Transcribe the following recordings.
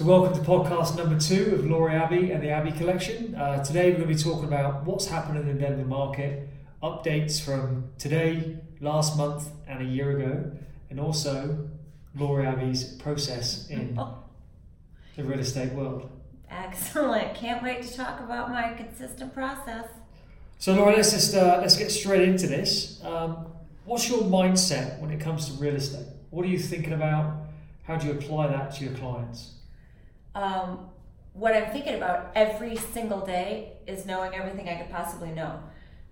So, welcome to podcast number two of Laurie Abbey and the Abbey Collection. Uh, today, we're going to be talking about what's happening in the Denver market, updates from today, last month, and a year ago, and also Laurie Abbey's process in the real estate world. Excellent. Can't wait to talk about my consistent process. So, Laura, let's just uh, let's get straight into this. Um, what's your mindset when it comes to real estate? What are you thinking about? How do you apply that to your clients? Um, what I'm thinking about every single day is knowing everything I could possibly know.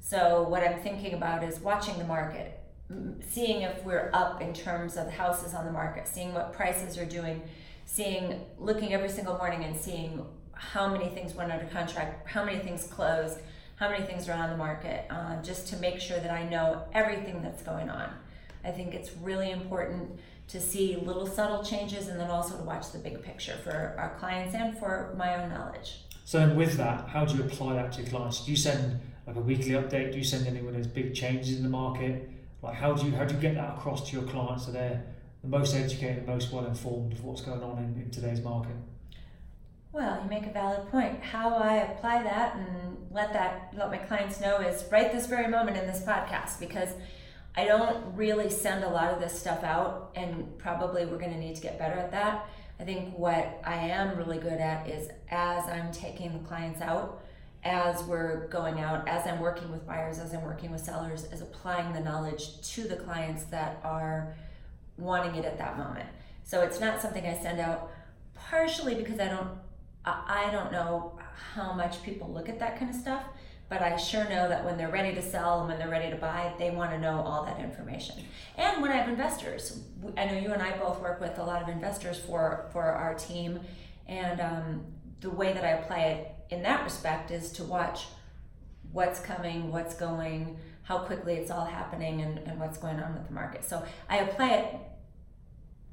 So, what I'm thinking about is watching the market, seeing if we're up in terms of houses on the market, seeing what prices are doing, seeing, looking every single morning and seeing how many things went under contract, how many things closed, how many things are on the market, uh, just to make sure that I know everything that's going on. I think it's really important to see little subtle changes and then also to watch the big picture for our clients and for my own knowledge. So, with that, how do you apply that to your clients? Do you send like a weekly update? Do you send anyone there's big changes in the market? Like, how do you how do you get that across to your clients so they're the most educated, most well informed of what's going on in, in today's market? Well, you make a valid point. How I apply that and let that let my clients know is right this very moment in this podcast because I don't really send a lot of this stuff out and probably we're going to need to get better at that. I think what I am really good at is as I'm taking the clients out, as we're going out, as I'm working with buyers, as I'm working with sellers, is applying the knowledge to the clients that are wanting it at that moment. So it's not something I send out partially because I don't I don't know how much people look at that kind of stuff, but I sure know that when they're ready to sell and when they're ready to buy, they want to know all that information. And when I have investors, I know you and I both work with a lot of investors for for our team, and um, the way that I apply it in that respect is to watch what's coming, what's going, how quickly it's all happening, and, and what's going on with the market. So I apply it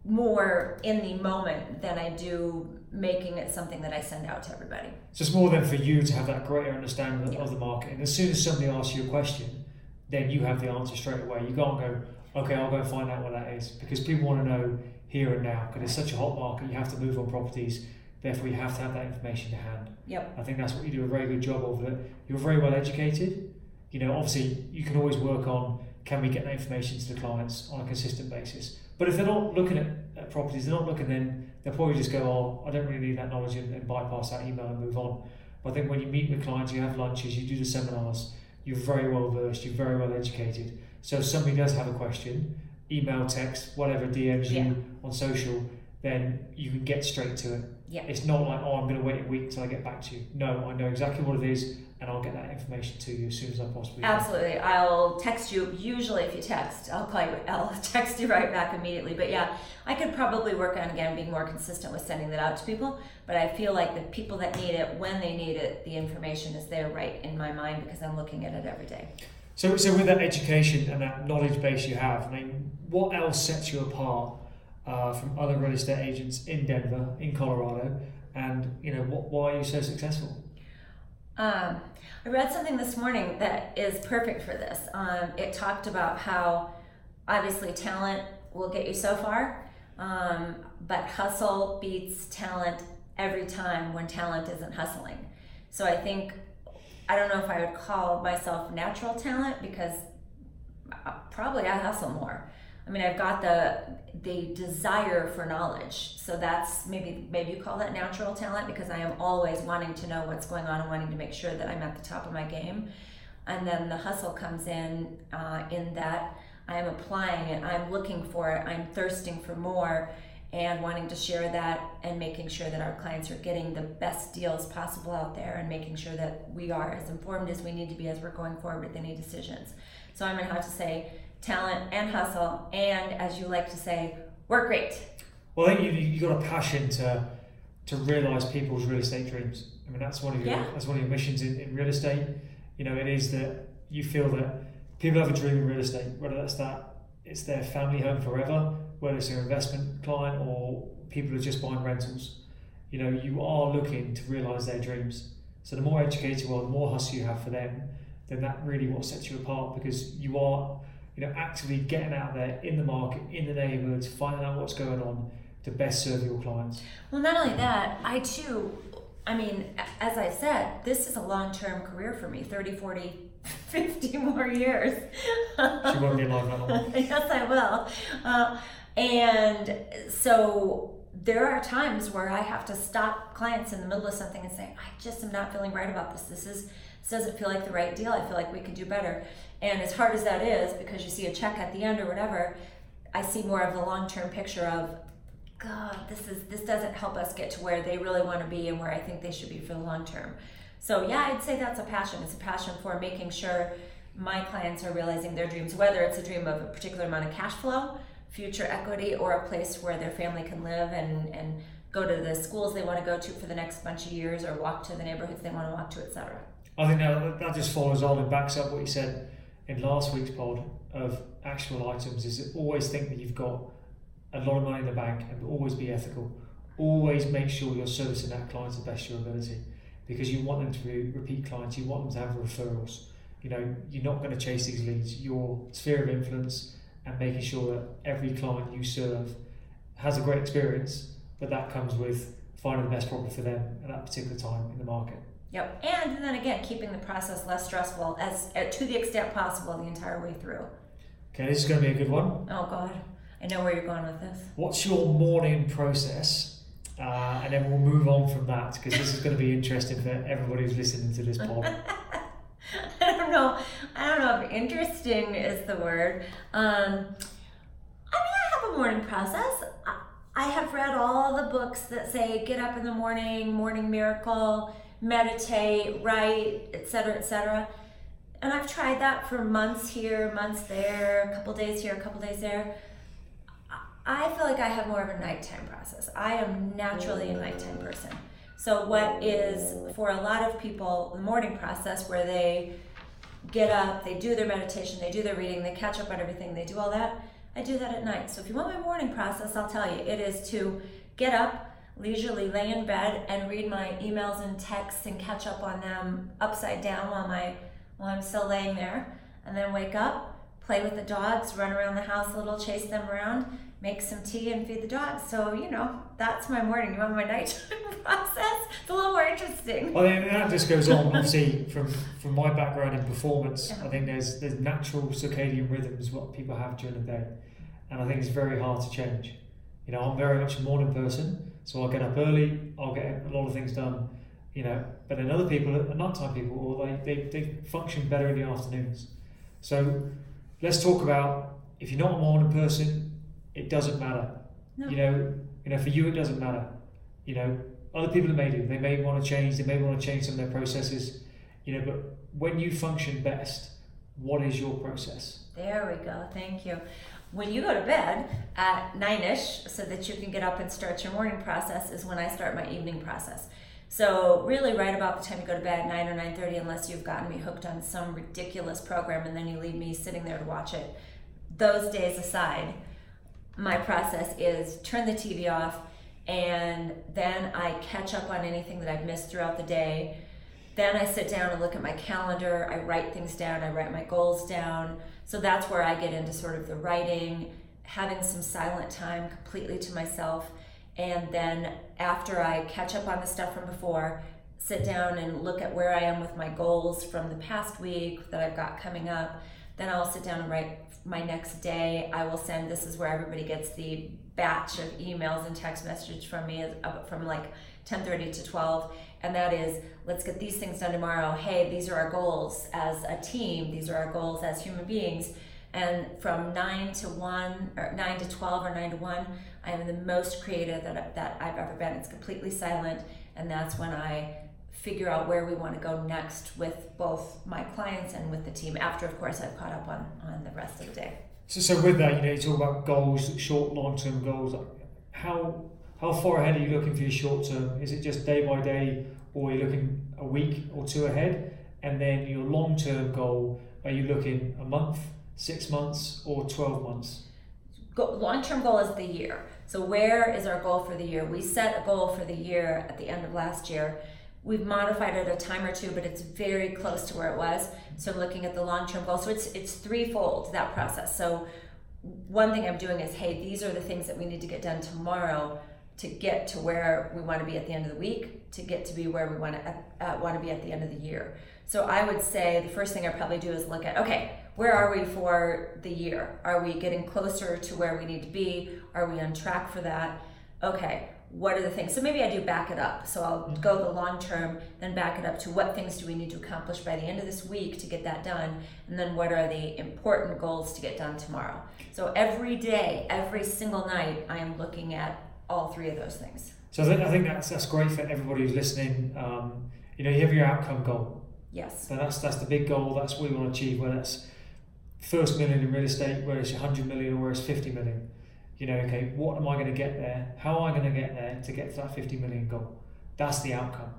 more in the moment than I do making it something that I send out to everybody. So it's more than for you to have that greater understanding of, Yeah. of the market. And as soon as somebody asks you a question, then you have the answer straight away. You can't go, okay, I'll go and find out what that is. Because people want to know here and now. Because it's such a hot market, you have to move on properties. Therefore, you have to have that information to hand. Yep. I think that's what you do a very good job of. That you're very well educated. You know, obviously, you can always work on can we get that information to the clients on a consistent basis. But if they're not looking at, at properties, they're not looking, then they'll probably just go, oh, I don't really need that knowledge and, and bypass that email and move on. But I think when you meet with clients, you have lunches, you do the seminars, you're very well versed, you're very well educated. So if somebody does have a question, email, text, whatever, DMs Yeah. you on social, then you can get straight to it. Yeah. It's not like, oh, I'm going to wait a week till I get back to you. No, I know exactly what it is, and I'll get that information to you as soon as I possibly can. Absolutely. I'll text you. Usually, if you text, I'll call you. I'll text you right back immediately. But yeah, I could probably work on again being more consistent with sending that out to people. But I feel like the people that need it, when they need it, the information is there right in my mind because I'm looking at it every day. So, so with that education and that knowledge base you have, I mean, what else sets you apart uh, from other real estate agents in Denver, in Colorado, and you know what, why are you so successful? Um, I read something this morning that is perfect for this. Um, it talked about how obviously talent will get you so far, um, but hustle beats talent every time when talent isn't hustling. So I think, I don't know if I would call myself natural talent because uh, probably I hustle more. I mean, I've got the the desire for knowledge, so that's maybe maybe you call that natural talent because I am always wanting to know what's going on and wanting to make sure that I'm at the top of my game. And then the hustle comes in uh, in that I am applying it, I'm looking for it, I'm thirsting for more, and wanting to share that and making sure that our clients are getting the best deals possible out there and making sure that we are as informed as we need to be as we're going forward with any decisions. So I'm gonna have to say talent and hustle, and as you like to say, work great. Well, I think you you got a passion to to realise people's real estate dreams. I mean, that's one of your Yeah. that's one of your missions in, in real estate. You know, it is that you feel that people have a dream in real estate, whether that's that it's their family home forever, whether it's their investment client or people who are just buying rentals. You know, you are looking to realise their dreams. So the more educated you are, the more hustle you have for them, then that really what sets you apart because you are, you know, actively getting out there in the market, in the neighbourhoods, finding out what's going on, to best serve your clients. Well, not only that, I too, I mean, as I said, this is a long term career for me 30, 40, 50 more years. She won't be alive that long. yes, I will. Uh, and so there are times where I have to stop clients in the middle of something and say, I just am not feeling right about this. This is this doesn't feel like the right deal. I feel like we could do better. And as hard as that is, because you see a check at the end or whatever, I see more of the long term picture of God, this is this doesn't help us get to where they really want to be and where I think they should be for the long term. So yeah, I'd say that's a passion. It's a passion for making sure my clients are realizing their dreams, whether it's a dream of a particular amount of cash flow, future equity, or a place where their family can live and, and go to the schools they want to go to for the next bunch of years or walk to the neighborhoods they want to walk to, etc. I think that, that just follows on and backs up what you said in last week's pod of action items is always think that you've got a lot of money in the bank and always be ethical. Always make sure you're servicing that client to the best of your ability because you want them to be repeat clients, you want them to have referrals. You know, you're not going to chase these leads. Your sphere of influence and making sure that every client you serve has a great experience, but that comes with finding the best product for them at that particular time in the market. Yep, and then again, keeping the process less stressful as uh, to the extent possible the entire way through. Okay, this is going to be a good one. Oh God, I know where you're going with this. What's your morning process? Uh, and then we'll move on from that because this is going to be interesting for everybody who's listening to this pod. I don't know. I don't know if interesting is the word. Um, I mean, I have a morning process. I, I have read all the books that say get up in the morning, morning miracle, meditate, write, etc., etc. And I've tried that for months here, months there, a couple days here, a couple days there. I feel like I have more of a nighttime process. I am naturally a nighttime person. So, what is for a lot of people the morning process where they get up, they do their meditation, they do their reading, they catch up on everything, they do all that. I do that at night. So, if you want my morning process, I'll tell you it is to get up, leisurely lay in bed, and read my emails and texts and catch up on them upside down while, my, while I'm still laying there, and then wake up, play with the dogs, run around the house a little, chase them around make some tea and feed the dogs. So, you know, that's my morning. You want my nighttime process? It's a little more interesting. Well, then that just goes on. Obviously, from from my background in performance, Yeah. I think there's there's natural circadian rhythms what people have during the day, and I think it's very hard to change. You know, I'm very much a morning person, so I'll get up early. I'll get a lot of things done. You know, but then other people are nighttime people, or they, they, they function better in the afternoons. So let's talk about if you're not a morning person, it doesn't matter. No. You know, you know, for you it doesn't matter. You know, other people may do. They may want to change. They may want to change some of their processes. You know, but when you function best, what is your process? There we go. Thank you. When you go to bed at nine ish, so that you can get up and start your morning process, is when I start my evening process. So really, right about the time you go to bed, nine or nine thirty, unless you've gotten me hooked on some ridiculous program, and then you leave me sitting there to watch it. Those days aside, my process is turn the TV off, and then I catch up on anything that I've missed throughout the day. Then I sit down and look at my calendar. I write things down. I write my goals down. So that's where I get into sort of the writing, having some silent time completely to myself. And then after I catch up on the stuff from before, sit down and look at where I am with my goals from the past week that I've got coming up. Then I'll sit down and write my next day. I will send this is where everybody gets the batch of emails and text messages from me uh, from like 10:30 to 12 and that is let's get these things done tomorrow. Hey, these are our goals as a team. These are our goals as human beings. And from 9 to 1 or 9 to 12 or 9 to 1, I am the most creative that, that I've ever been. It's completely silent and that's when I figure out where we want to go next with both my clients and with the team after of course I've caught up on on the rest of the day. So, so with that, you know, you talk about goals, short, long-term goals. How how far ahead are you looking for your short term? Is it just day by day, or are you looking a week or two ahead? And then your long-term goal, are you looking a month, six months, or twelve months? Long-term goal is the year. So where is our goal for the year? We set a goal for the year at the end of last year. We've modified it a time or two, but it's very close to where it was. So I'm looking at the long-term goal. So it's it's threefold that process. So one thing I'm doing is, hey, these are the things that we need to get done tomorrow to get to where we want to be at the end of the week, to get to be where we want to uh, want to be at the end of the year. So I would say the first thing I probably do is look at, okay, where are we for the year? Are we getting closer to where we need to be? Are we on track for that? Okay, what are the things? So maybe I do back it up. So I'll mm-hmm. go the long term, then back it up to what things do we need to accomplish by the end of this week to get that done, and then what are the important goals to get done tomorrow. So every day, every single night, I am looking at all three of those things. So I think, I think that's that's great for everybody who's listening. Um, you know, you have your outcome goal. Yes. So that's that's the big goal. That's what we want to achieve. Whether it's first million in real estate, whether it's 100 million or whether it's 50 million you know, okay, what am I going to get there? How am I going to get there to get to that 50 million goal? That's the outcome.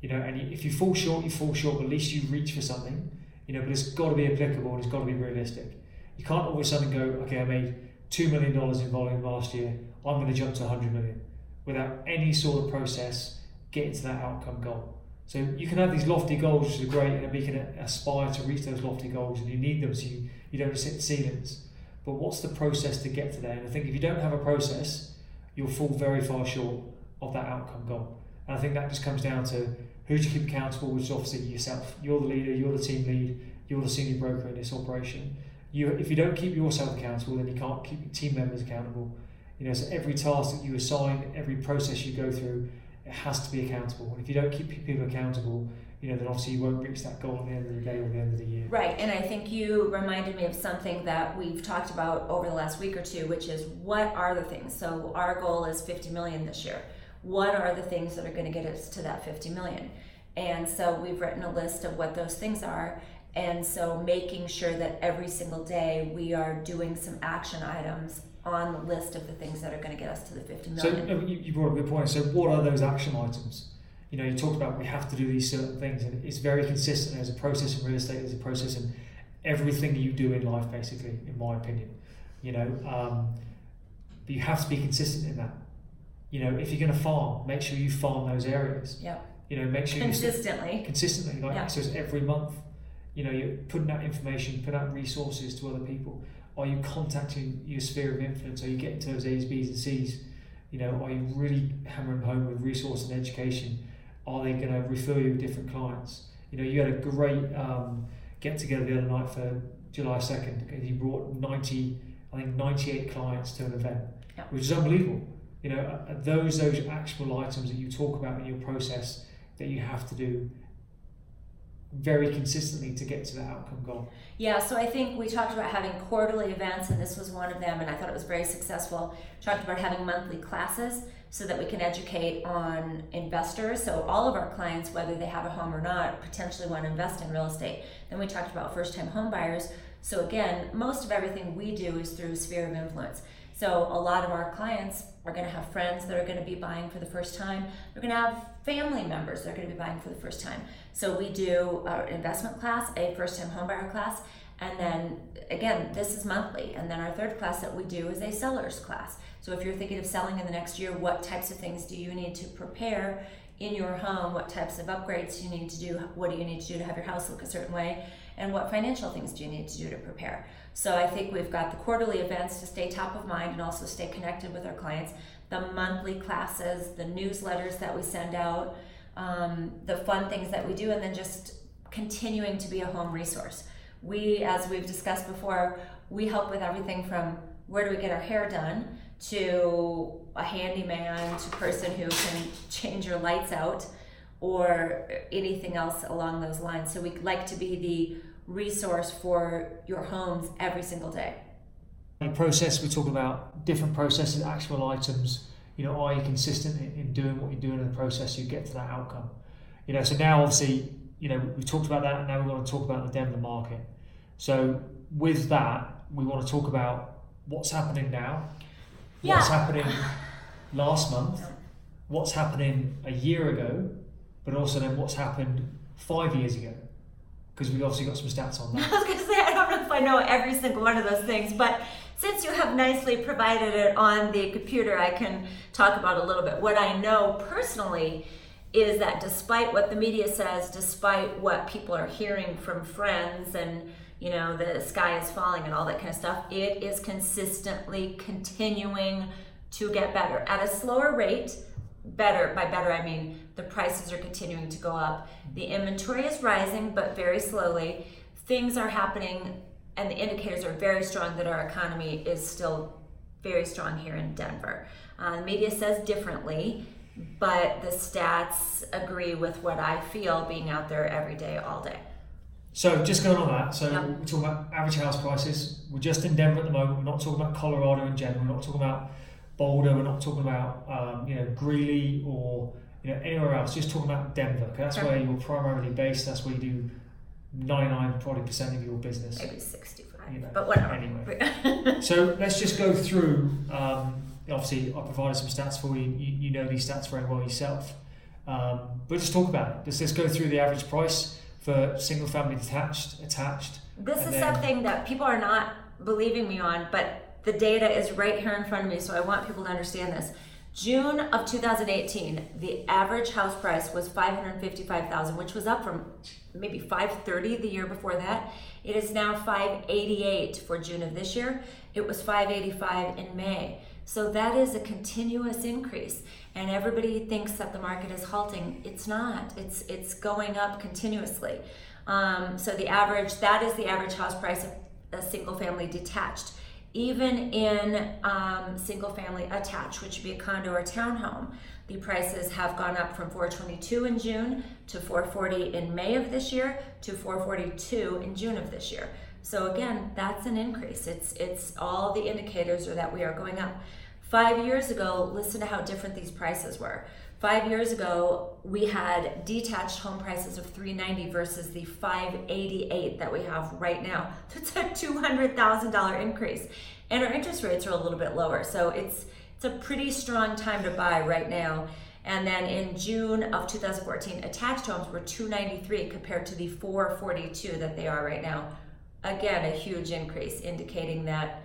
You know, and if you fall short, you fall short, but at least you reach for something, you know, but it's got to be applicable and it's got to be realistic. You can't all of a sudden go, okay, I made $2 million in volume last year, I'm going to jump to 100 million without any sort of process getting to that outcome goal. So you can have these lofty goals, which are great, and we can aspire to reach those lofty goals, and you need them so you, you don't set ceilings but what's the process to get to there? And I think if you don't have a process, you'll fall very far short of that outcome goal. And I think that just comes down to who do you keep accountable, which is obviously yourself. You're the leader, you're the team lead, you're the senior broker in this operation. You, if you don't keep yourself accountable, then you can't keep your team members accountable. You know, so every task that you assign, every process you go through, it has to be accountable. And if you don't keep people accountable, you know, then obviously you won't reach that goal at the end of the day or the end of the year. Right, and I think you reminded me of something that we've talked about over the last week or two, which is what are the things? So our goal is 50 million this year. What are the things that are going to get us to that 50 million? And so we've written a list of what those things are. And so making sure that every single day we are doing some action items on the list of the things that are going to get us to the 50 million. So you brought up a good point. So what are those action items? you know, you talked about we have to do these certain things, and it's very consistent. There's a process in real estate. There's a process in everything you do in life, basically, in my opinion. You know, um, but you have to be consistent in that. You know, if you're going to farm, make sure you farm those areas. Yeah. You know, make sure consistently. You consistently, like yeah. so it's every month. You know, you're putting out information, putting out resources to other people. Are you contacting your sphere of influence? Are you getting to those A's, B's, and C's? You know, are you really hammering home with resource and education? are they going to refer you different clients? You know, you had a great um, get together the other night for July 2nd and you brought 90, I think 98 clients to an event, yeah. which is unbelievable. You know, uh, those those action items that you talk about in your process that you have to do very consistently to get to that outcome goal. Yeah, so I think we talked about having quarterly events, and this was one of them, and I thought it was very successful. Talked about having monthly classes so that we can educate on investors. So all of our clients, whether they have a home or not, potentially want to invest in real estate. Then we talked about first-time home buyers. So again, most of everything we do is through sphere of influence. So a lot of our clients are going to have friends that are going to be buying for the first time. They're going to have family members that are going to be buying for the first time. So we do our investment class, a first-time homebuyer class, and then again, this is monthly. And then our third class that we do is a seller's class. So if you're thinking of selling in the next year, what types of things do you need to prepare in your home? What types of upgrades do you need to do? What do you need to do to have your house look a certain way? And what financial things do you need to do to prepare? So I think we've got the quarterly events to stay top of mind and also stay connected with our clients, the monthly classes, the newsletters that we send out, um, the fun things that we do, and then just continuing to be a home resource. We, as we've discussed before, we help with everything from where do we get our hair done to a handyman to person who can change your lights out or anything else along those lines. So we like to be the resource for your homes every single day. In process, we talk about different processes, action items. You know, are you consistent in, in doing what you're doing in the process? You get to that outcome. You know, so now obviously, you know, we talked about that, and now we want to talk about the Denver market. So with that, we want to talk about what's happening now yeah. what's happening last month, what's happening a year ago, but also then what's happened five years ago. Because we've obviously got some stats on that. I was going to say, I don't know if I know every single one of those things, but since you have nicely provided it on the computer, I can talk about a little bit. What I know personally is that despite what the media says, despite what people are hearing from friends and you know, the sky is falling and all that kind of stuff. It is consistently continuing to get better at a slower rate. Better, by better, I mean the prices are continuing to go up. The inventory is rising, but very slowly. Things are happening, and the indicators are very strong that our economy is still very strong here in Denver. Uh, the media says differently, but the stats agree with what I feel being out there every day, all day. So just going on that, so Yep. we're talking about average house prices. We're just in Denver at the moment. We're not talking about Colorado in general. We're not talking about Boulder. We're not talking about um, you know Greeley or you know anywhere else. Just talking about Denver. that's Sure. where you're primarily based. That's where you do 99 probably percent of your business. Maybe 65, You know, but whatever. Anyway, so let's just go through. Um, obviously, I provided some stats for you. you. You know these stats very well yourself. Um, but just talk about it. Let's just go through the average price for single family detached, attached. This is then- something that people are not believing me on, but the data is right here in front of me, so I want people to understand this. June of 2018, the average house price was 555,000, which was up from maybe 530 the year before that. It is now 588 for June of this year. It was 585 in May. So that is a continuous increase, and everybody thinks that the market is halting. It's not. It's it's going up continuously. Um, so the average that is the average house price of a single family detached. Even in um, single family attached, which would be a condo or townhome, the prices have gone up from 422 in June to 440 in May of this year to 442 in June of this year. So again, that's an increase. It's it's all the indicators are that we are going up. Five years ago, listen to how different these prices were. Five years ago, we had detached home prices of 390 versus the 588 that we have right now. That's a $200,000 increase. And our interest rates are a little bit lower. So it's it's a pretty strong time to buy right now. And then in June of 2014, attached homes were 293 compared to the 442 that they are right now. Again, a huge increase, indicating that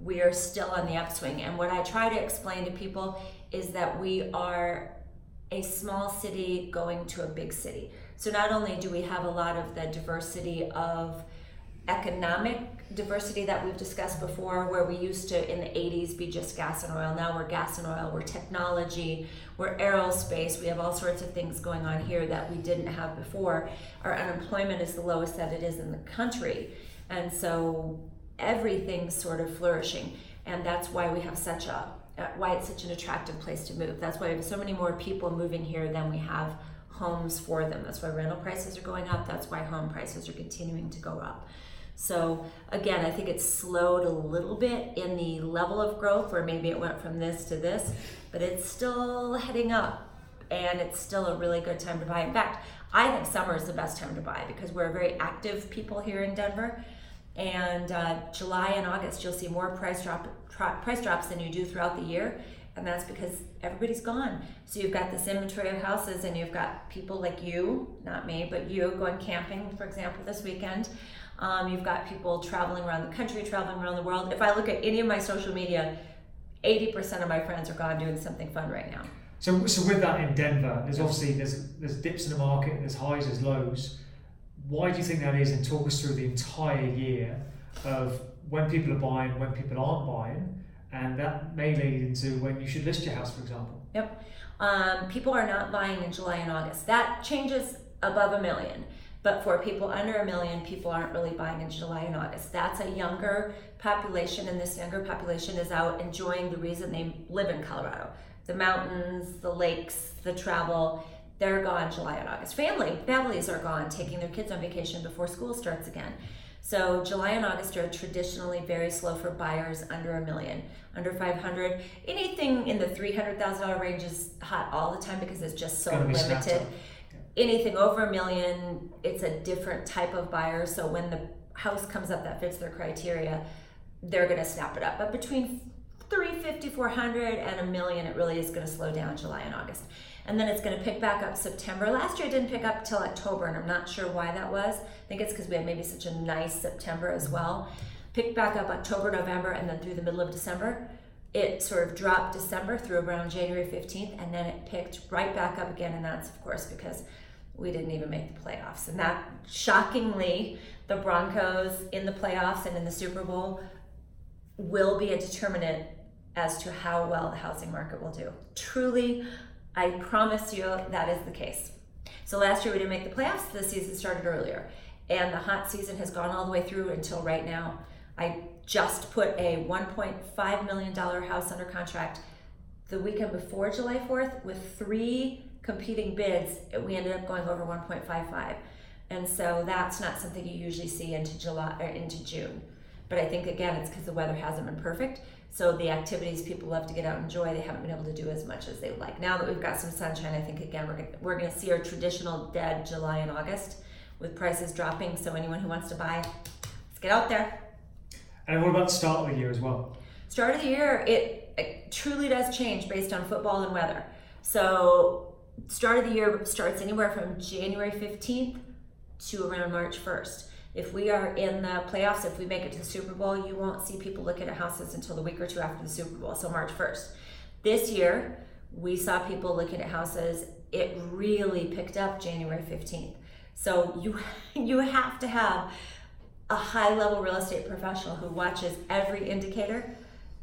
we are still on the upswing. And what I try to explain to people is that we are a small city going to a big city. So not only do we have a lot of the diversity of economic diversity that we've discussed before, where we used to in the 80s be just gas and oil, now we're gas and oil, we're technology, we're aerospace, we have all sorts of things going on here that we didn't have before. Our unemployment is the lowest that it is in the country. And so everything's sort of flourishing. And that's why we have such a why it's such an attractive place to move. That's why we have so many more people moving here than we have homes for them. That's why rental prices are going up. That's why home prices are continuing to go up. So again, I think it's slowed a little bit in the level of growth, where maybe it went from this to this, but it's still heading up, and it's still a really good time to buy. In fact, I think summer is the best time to buy because we're very active people here in Denver, and uh, July and August you'll see more price drop price drops than you do throughout the year. And that's because everybody's gone. So you've got this inventory of houses, and you've got people like you, not me, but you going camping, for example, this weekend. Um, you've got people traveling around the country, traveling around the world. If I look at any of my social media, 80% of my friends are gone doing something fun right now. So, so with that in Denver, there's obviously there's there's dips in the market, there's highs, there's lows. Why do you think that is? And talk us through the entire year of when people are buying, when people aren't buying, and that may lead into when you should list your house, for example. Um, people are not buying in July and August. That changes above a million. But for people under a million, people aren't really buying in July and August. That's a younger population, and this younger population is out enjoying the reason they live in Colorado the mountains, the lakes, the travel. They're gone July and August. Family, families are gone, taking their kids on vacation before school starts again. So July and August are traditionally very slow for buyers under a million, under 500. Anything in the $300,000 range is hot all the time because it's just so snapped limited anything over a million, it's a different type of buyer. So when the house comes up that fits their criteria, they're going to snap it up. But between 350, 400 and a million, it really is going to slow down July and August. And then it's going to pick back up September. Last year it didn't pick up till October, and I'm not sure why that was. I think it's because we had maybe such a nice September as well. Picked back up October, November, and then through the middle of December. It sort of dropped December through around January 15th, and then it picked right back up again. And that's, of course, because we didn't even make the playoffs. And that shockingly, the Broncos in the playoffs and in the Super Bowl will be a determinant as to how well the housing market will do. Truly, I promise you that is the case. So last year we didn't make the playoffs, the season started earlier. And the hot season has gone all the way through until right now. I just put a $1.5 million house under contract the weekend before July 4th with three competing bids. We ended up going over 1.55. And so that's not something you usually see into July or into June. But I think again, it's because the weather hasn't been perfect. So the activities people love to get out and enjoy, they haven't been able to do as much as they like. Now that we've got some sunshine, I think again we're gonna, we're going to see our traditional dead July and August with prices dropping. So anyone who wants to buy, let's get out there. And what about the start of the year as well? Start of the year, it, it truly does change based on football and weather. So start of the year starts anywhere from January 15th to around March 1st. If we are in the playoffs, if we make it to the Super Bowl, you won't see people looking at houses until the week or two after the Super Bowl, so March 1st. This year, we saw people looking at houses. It really picked up January 15th. So you you have to have a high level real estate professional who watches every indicator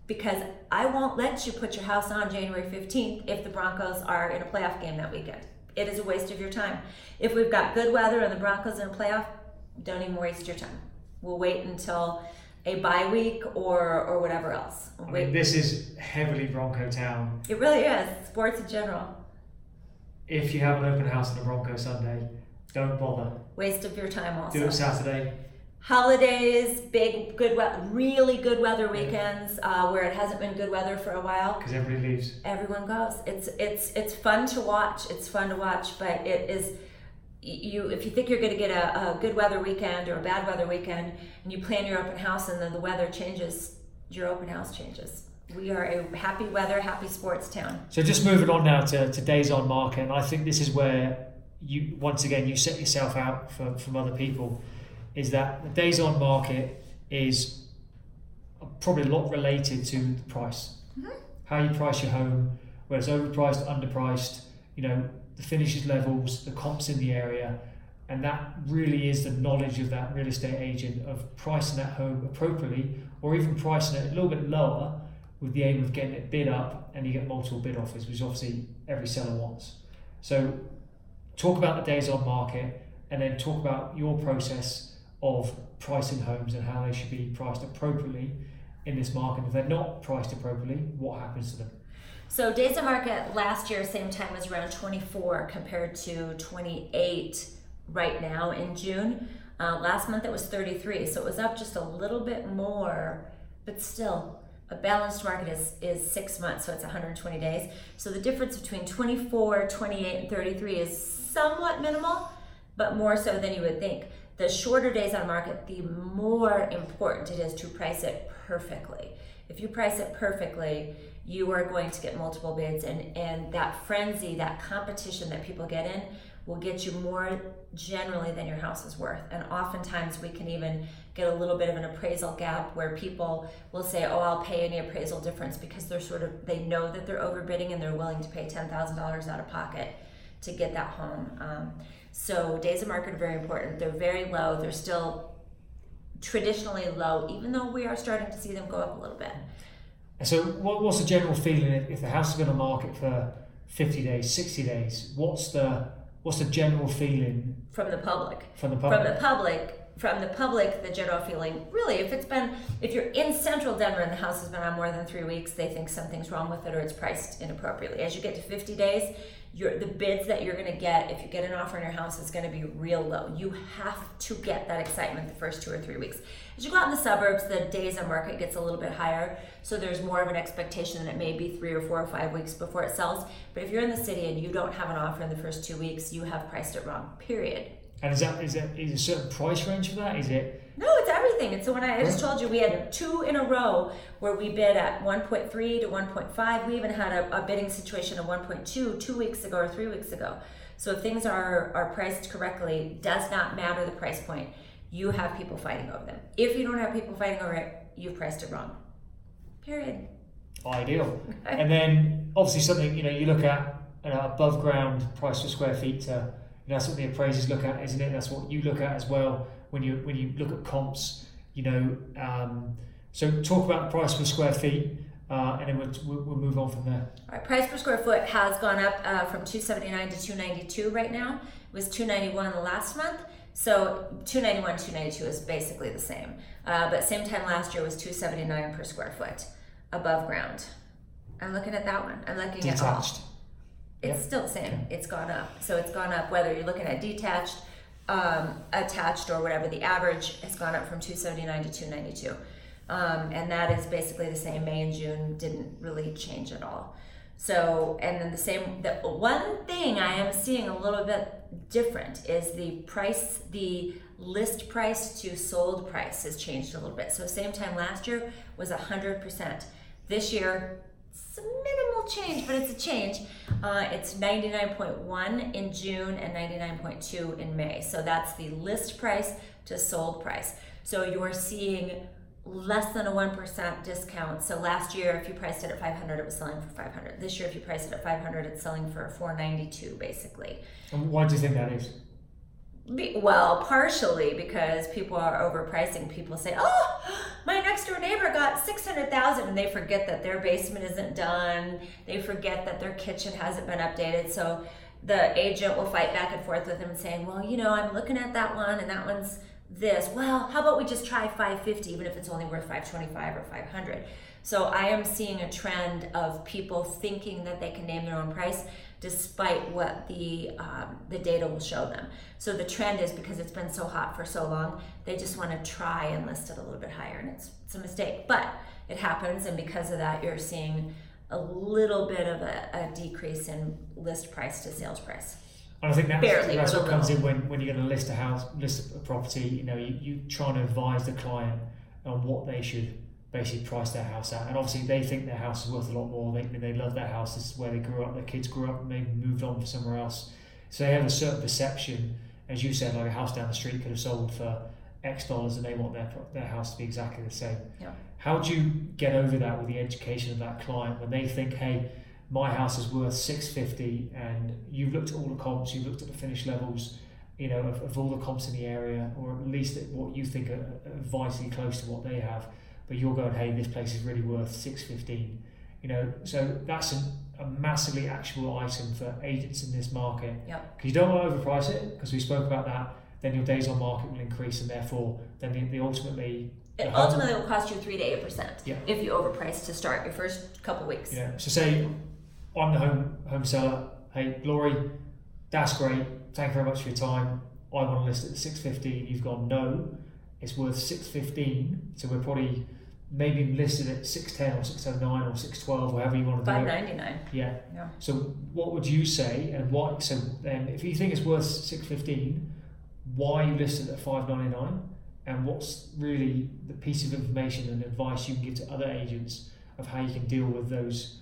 because I won't let you put your house on January 15th if the Broncos are in a playoff game that weekend. It is a waste of your time. If we've got good weather and the Broncos in a playoff, don't even waste your time. We'll wait until a bye week or or whatever else. I wait. mean, this is heavily Bronco town. it really is sports in general. If you have an open house on a Bronco Sunday, don't bother. Waste of your time also. Do it Saturday. Holidays, big good weather, really good weather weekends uh, where it hasn't been good weather for a while. because everybody leaves. everyone goes. It's it's it's fun to watch. It's fun to watch, but it is you if you think you're going to get a, a good weather weekend or a bad weather weekend and you plan your open house and then the weather changes, your open house changes. We are a happy weather, happy sports town. So just moving on now to, today's on market, and I think this is where you once again you set yourself out from, from other people, is that the days on market is probably a lot related to the price, mm-hmm. how you price your home, whether it's overpriced, underpriced, you know, the finishes levels, the comps in the area, and that really is the knowledge of that real estate agent of pricing that home appropriately, or even pricing it a little bit lower with the aim of getting it bid up and you get multiple bid offers, which obviously every seller wants. So talk about the days on market and then talk about your process of pricing homes and how they should be priced appropriately in this market. If they're not priced appropriately, what happens to them? So days on market last year, same time was around 24 compared to 28 right now in June. Uh, last month it was 33, so it was up just a little bit more, but still a balanced market is, is six months, so it's 120 days. So the difference between 24, 28, and 33 is somewhat minimal, but more so than you would think. The shorter days on market, the more important it is to price it perfectly. If you price it perfectly, you are going to get multiple bids, and, and that frenzy, that competition that people get in, will get you more generally than your house is worth. And oftentimes we can even get a little bit of an appraisal gap where people will say, "Oh, I'll pay any appraisal difference," because they're sort of they know that they're overbidding and they're willing to pay ten thousand dollars out of pocket to get that home. Um, so days of market are very important. They're very low. They're still traditionally low, even though we are starting to see them go up a little bit. And so, what, what's the general feeling if, if the house has been on market for 50 days, 60 days? What's the what's the general feeling From the public. from the public? From the public, from the public, the general feeling, really, if it's been, if you're in central Denver and the house has been on more than three weeks, they think something's wrong with it or it's priced inappropriately. As you get to 50 days, your the bids that you're going to get if you get an offer on your house is going to be real low. You have to get that excitement the first two or three weeks. As you go out in the suburbs, the days on market gets a little bit higher, so there's more of an expectation that it may be three or four or five weeks before it sells. But if you're in the city and you don't have an offer in the first two weeks, you have priced it wrong. Period. and is that is that is a certain price range for that? Is it everything. It's the one I, I just told you. We had two in a row where we bid at 1.3 to 1.5. We even had a, a bidding situation of 1.2 two weeks ago or three weeks ago. So if things are, are priced correctly, does not matter the price point. You have people fighting over them. If you don't have people fighting over it, you've priced it wrong. Period. ideal? and then obviously something you know you look at you know, above ground price per square feet to And that's what the appraisers look at, isn't it? That's what you look at as well when you when you look at comps. You know, um, so talk about price per square feet, uh, and then we'll, we'll move on from there. All right, price per square foot has gone up uh, from 279 to 292 right now. It was 291 last month. So 291, 292 is basically the same. Uh, but same time last year was 279 per square foot above ground. I'm looking at that one. I'm looking Detached. at all. It's Yep. still the same. It's gone up. So it's gone up whether you're looking at detached, um, attached, or whatever. The average has gone up from 279 to 292. Um, and that is basically the same. May and June didn't really change at all. So, and then the same, the one thing I am seeing a little bit different is the price, the list price to sold price has changed a little bit. So, same time last year was 100%. This year, it's a minimal change, but it's a change. Uh, it's 99.1 in June and 99.2 in May. So, that's the list price to sold price. So, you're seeing less than a 1% discount. So last year, if you priced it at 500, it was selling for 500. This year, if you priced it at 500, it's selling for 492 basically. Why do you think that is? Be, well, partially because people are overpricing. People say, "Oh, my next door neighbor got 600,000," and they forget that their basement isn't done. They forget that their kitchen hasn't been updated. So the agent will fight back and forth with them saying, "Well, you know, I'm looking at that one and that one's this. Well, how about we just try 550 even if it's only worth 525 or 500?" So I am seeing a trend of people thinking that they can name their own price despite what the um, the data will show them. So the trend is because it's been so hot for so long, they just want to try and list it a little bit higher, and it's it's a mistake, but it happens, and because of that, you're seeing a little bit of a, a decrease in list price to sales price. And I think that's, Barely, that's what comes in when, when you're going to list a house, list a property. You know, you you trying to advise the client on what they should basically price their house at. And obviously, they think their house is worth a lot more. They they love their house. This is where they grew up. Their kids grew up and maybe moved on somewhere else. So they have a certain perception, as you said, like a house down the street could have sold for X dollars, and they want their their house to be exactly the same. Yeah. How do you get over that with the education of that client when they think, hey? My house is worth six fifty, and you've looked at all the comps, you've looked at the finish levels, you know, of, of all the comps in the area, or at least at what you think are, are vitally close to what they have. But you're going, hey, this place is really worth six fifteen. You know, so that's an, a massively action item for agents in this market. Yeah. Because you don't want to overprice it, because we spoke about that. Then your days on market will increase, and therefore, then the, the ultimately, It ultimately will cost you three to eight percent Yeah. if you overprice to start your first couple weeks. Yeah. so say I'm the home home seller. Hey, Glory, that's great. Thank you very much for your time. I want to list at six fifteen. You've gone no. It's worth six fifteen. So we're probably maybe listed at six ten or six oh nine or six twelve, whatever you want to do Five it. ninety nine. Yeah. Yeah. So what would you say? And what? So then, if you think it's worth six fifteen, why are you listed at five ninety nine? And what's really the piece of information and advice you can give to other agents of how you can deal with those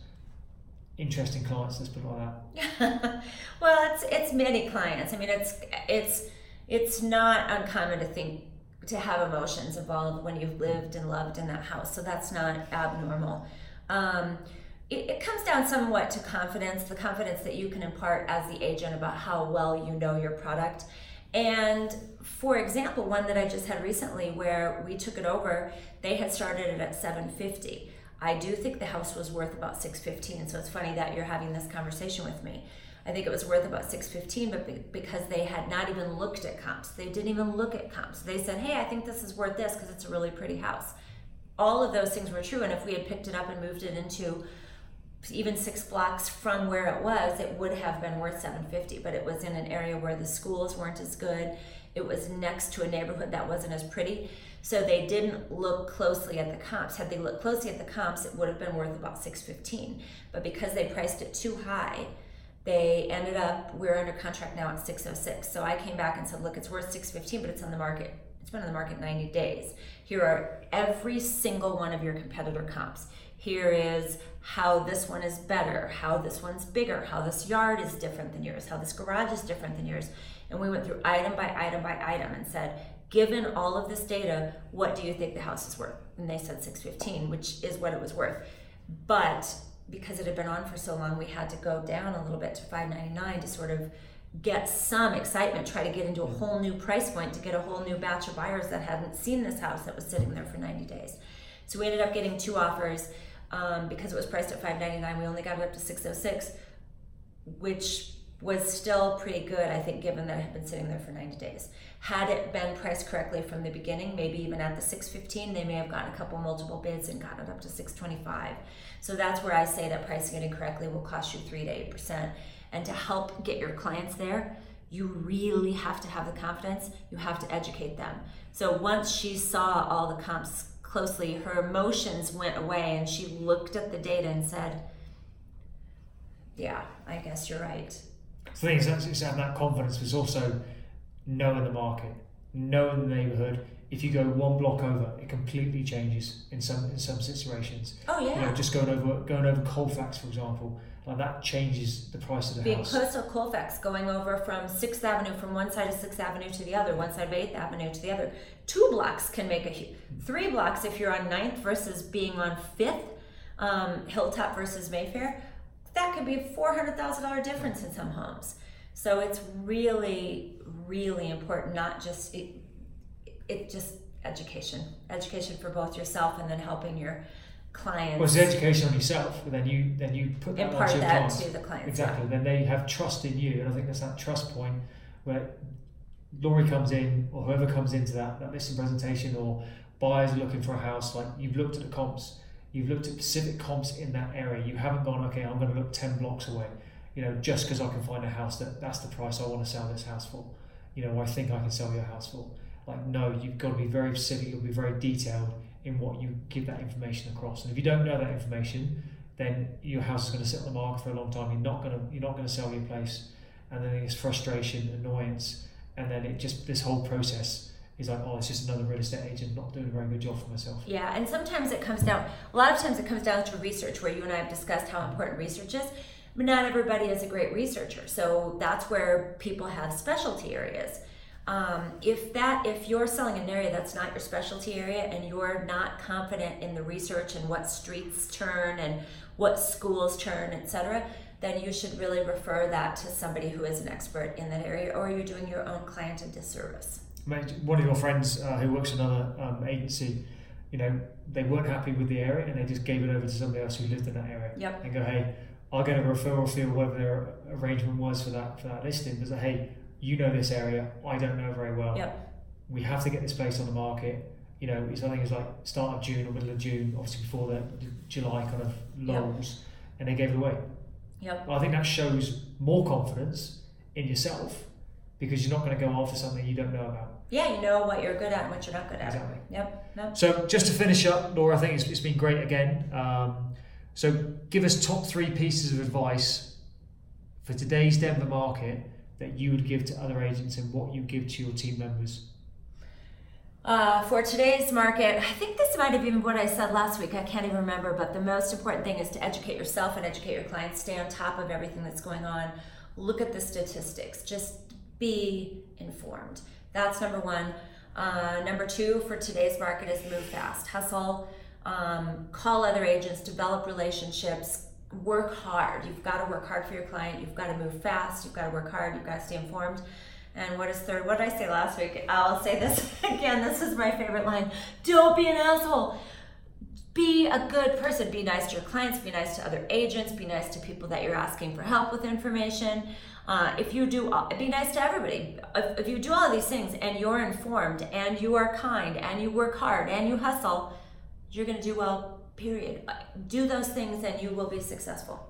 interesting clients? Let's put it like that. well, it's it's many clients. I mean, it's it's it's not uncommon to think to have emotions involved when you've lived and loved in that house. So that's not abnormal. Um, it, it comes down somewhat to confidence, the confidence that you can impart as the agent about how well you know your product. And for example, one that I just had recently where we took it over, they had started it at 750. I do think the house was worth about 615, so it's funny that you're having this conversation with me. I think it was worth about 615, but be- because they had not even looked at comps, they didn't even look at comps. They said, "Hey, I think this is worth this because it's a really pretty house." All of those things were true, and if we had picked it up and moved it into even six blocks from where it was, it would have been worth 750. But it was in an area where the schools weren't as good. It was next to a neighborhood that wasn't as pretty. So they didn't look closely at the comps. Had they looked closely at the comps, it would have been worth about 615. But because they priced it too high, they ended up we're under contract now at 606. So I came back and said, look, it's worth 615, but it's on the market. It's been on the market 90 days. Here are every single one of your competitor comps. Here is how this one is better, how this one's bigger, how this yard is different than yours, how this garage is different than yours. And we went through item by item by item and said, given all of this data, what do you think the house is worth? And they said 615, which is what it was worth. But because it had been on for so long, we had to go down a little bit to 599 to sort of get some excitement, try to get into a whole new price point to get a whole new batch of buyers that hadn't seen this house that was sitting there for 90 days. So we ended up getting two offers um, because it was priced at 599. We only got it up to 606, which was still pretty good, I think, given that it had been sitting there for 90 days. Had it been priced correctly from the beginning, maybe even at the 615, they may have gotten a couple multiple bids and gotten it up to 625. So that's where I say that pricing it incorrectly will cost you 3 to 8%. And to help get your clients there, you really have to have the confidence, you have to educate them. So once she saw all the comps closely, her emotions went away and she looked at the data and said, Yeah, I guess you're right. The thing is, it's having that confidence, it's also knowing the market, knowing the neighbourhood. If you go one block over, it completely changes in some in some situations. Oh yeah. You know, just going over going over Colfax, for example, like that changes the price of the Being house. close to Colfax, going over from Sixth Avenue from one side of Sixth Avenue to the other, one side of Eighth Avenue to the other. Two blocks can make a three blocks if you're on 9th versus being on Fifth, um, Hilltop versus Mayfair. That could be a four hundred thousand dollar difference in some homes. So it's really, really important. Not just it, it just education, education for both yourself and then helping your clients. Well, it's education on yourself, but then you then you put that impart your that clients. to the clients. Exactly. Then they have trust in you, and I think that's that trust point where Laurie comes in, or whoever comes into that, that listing presentation, or buyers are looking for a house. Like you've looked at the comps, you've looked at specific comps in that area. You haven't gone, okay, I'm going to look ten blocks away. You know, just because I can find a house that that's the price I want to sell this house for. You know, I think I can sell your house for. Like, no, you've got to be very specific. You'll be very detailed in what you give that information across. And if you don't know that information, then your house is going to sit on the market for a long time. You're not going to you're not going to sell your place, and then it's frustration, annoyance, and then it just this whole process is like, oh, it's just another real estate agent not doing a very good job for myself. Yeah, and sometimes it comes down, a lot of times it comes down to research, where you and I have discussed how important research is. But not everybody is a great researcher. So that's where people have specialty areas. Um, if that if you're selling an area that's not your specialty area and you're not confident in the research and what streets turn and what schools turn etc then you should really refer that to somebody who is an expert in that area or you're doing your own client a disservice One of your friends uh, who works in another um, agency, you know, they weren't happy with the area and they just gave it over to somebody else who lived in that area. Yep. And go, hey, I'll get a referral fee or whatever their arrangement was for that for that listing. But say, hey, you know this area, I don't know very well. Yep. We have to get this place on the market. You know, it's I think it's like start of June or middle of June, obviously before the, July kind of lulls, and they gave it away. Yep. I think that shows more confidence in yourself because you're not going to go after something you don't know about. Yeah, you know what you're good at and what you're not good at. Exactly. Yep. Yep. So just to finish up, Laura, I think it's, it's been great again. Um, so give us top three pieces of advice for today's Denver market that you would give to other agents and what you give to your team members. Uh, for today's market, I think this might have been what I said last week. I can't even remember, but the most important thing is to educate yourself and educate your clients. Stay on top of everything that's going on. Look at the statistics. Just be informed. That's number one. Uh, number two for today's market is move fast, hustle, um, call other agents, develop relationships, work hard. You've got to work hard for your client. You've got to move fast. You've got to work hard. You've got to stay informed. And what is third? What did I say last week? I'll say this again. This is my favorite line. Don't be an asshole. Be a good person. Be nice to your clients. Be nice to other agents. Be nice to people that you're asking for help with information. Uh, if you do, be nice to everybody. If, if you do all these things and you're informed and you are kind and you work hard and you hustle, you're going to do well. Period. Uh, do those things and you will be successful.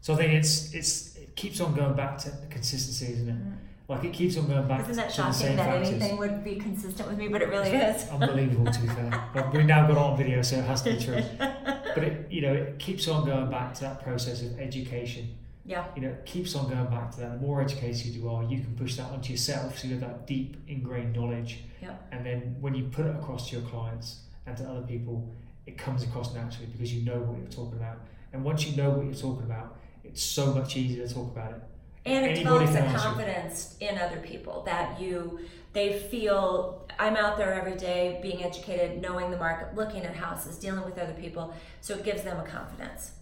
So I think it's it's it keeps on going back to consistency, isn't it? Mm. Like it keeps on going back Isn't that to the shocking that factors. anything would be consistent with me? But it really is. Unbelievable, to be fair. But we now got on video, so it has to be true. But it, you know, it keeps on going back to that process of education. Yeah. You know, it keeps on going back to that. The more educated you are, you can push that onto yourself, so you have that deep ingrained knowledge. Yep. And then when you put it across to your clients and to other people, it comes across naturally because you know what you're talking about. And once you know what you're talking about, it's so much easier to talk about it. And it Anybody develops a confidence in other people that you they feel I'm out there every day being educated, knowing the market, looking at houses, dealing with other people. So it gives them a confidence.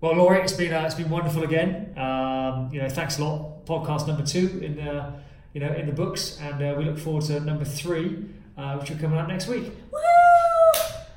Well, Laurie, it's been uh, it's been wonderful again. Um, you know, thanks a lot. Podcast number two in the you know in the books, and uh, we look forward to number three, uh, which will come out next week. Woo!